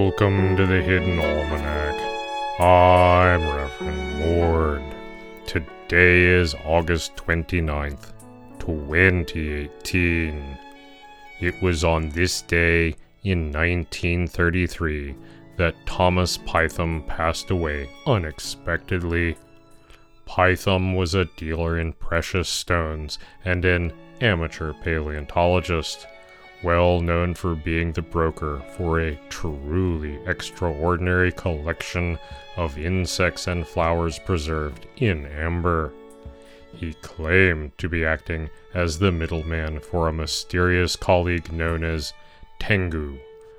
Welcome to the Hidden Almanac. I'm Reverend Mord. Today is August 29th, 2018. It was on this day in 1933 that Thomas Pytham passed away unexpectedly. Pytham was a dealer in precious stones and an amateur paleontologist well known for being the broker for a truly extraordinary collection of insects and flowers preserved in amber. He claimed to be acting as the middleman for a mysterious colleague known as Tengu,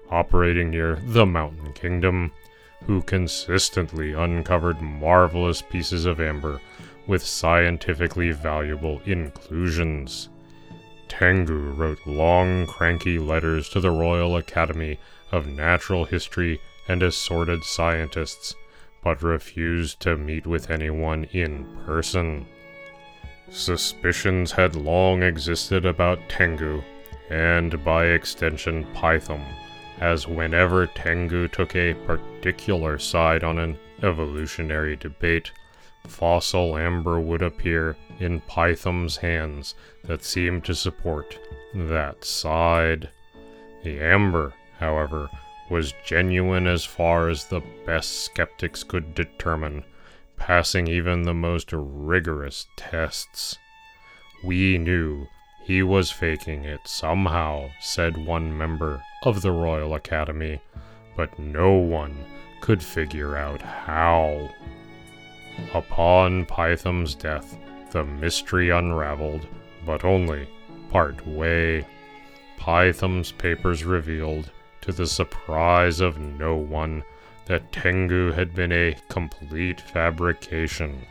operating near the Mountain Kingdom, who consistently uncovered marvelous pieces of amber with scientifically valuable inclusions. Tengu wrote long, cranky letters to the Royal Academy of Natural History and assorted scientists, but refused to meet with anyone in person. Suspicions had long existed about Tengu, and by extension Pytham, as whenever Tengu took a particular side on an evolutionary debate, fossil amber would appear in Pytham's hands that seemed to support that side. The amber, however, was genuine as far as the best skeptics could determine, passing even the most rigorous tests. We knew he was faking it somehow, said one member of the Royal Academy, but no one could figure out how. Upon Pytham's death, the mystery unraveled, but only part way. Pytham's papers revealed, to the surprise of no one, that Tengu had been a complete fabrication.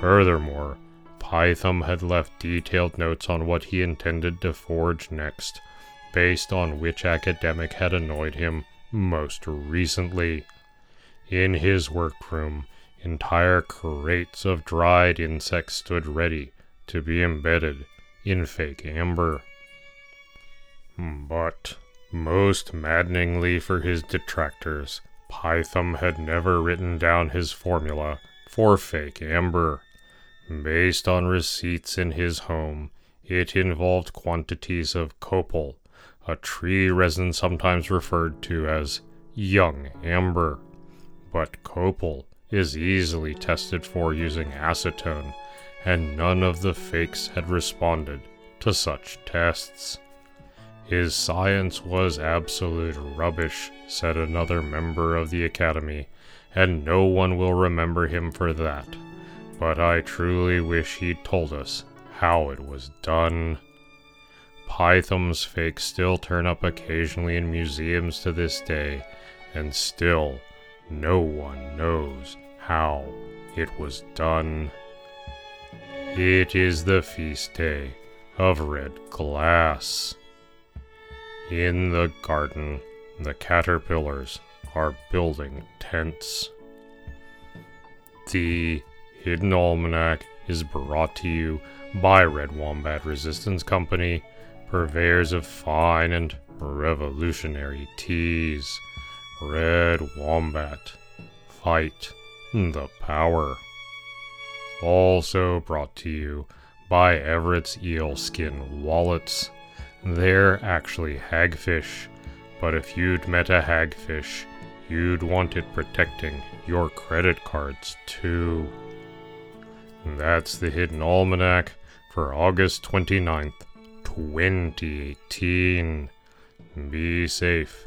Furthermore, Pytham had left detailed notes on what he intended to forge next, based on which academic had annoyed him most recently. In his workroom, Entire crates of dried insects stood ready to be embedded in fake amber. Hmm, but, most maddeningly for his detractors, Pytham had never written down his formula for fake amber. Based on receipts in his home, it involved quantities of copal, a tree resin sometimes referred to as young amber. But copal is easily tested for using acetone, and none of the fakes had responded to such tests. His science was absolute rubbish, said another member of the Academy, and no one will remember him for that. But I truly wish he'd told us how it was done. Pytham's fakes still turn up occasionally in museums to this day, and still no one knows how it was done. It is the feast day of red glass. In the garden, the caterpillars are building tents. The Hidden Almanac is brought to you by Red Wombat Resistance Company, purveyors of fine and revolutionary teas. Red Wombat. Fight the power. Also brought to you by Everett's Eel Skin Wallets. They're actually hagfish, but if you'd met a hagfish, you'd want it protecting your credit cards too. That's the Hidden Almanac for August 29th, 2018. Be safe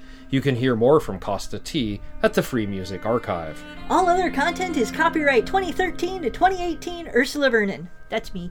You can hear more from Kosta T at the Free Music Archive. All other content is copyright 2013 to 2018 Ursula Vernon. That's me.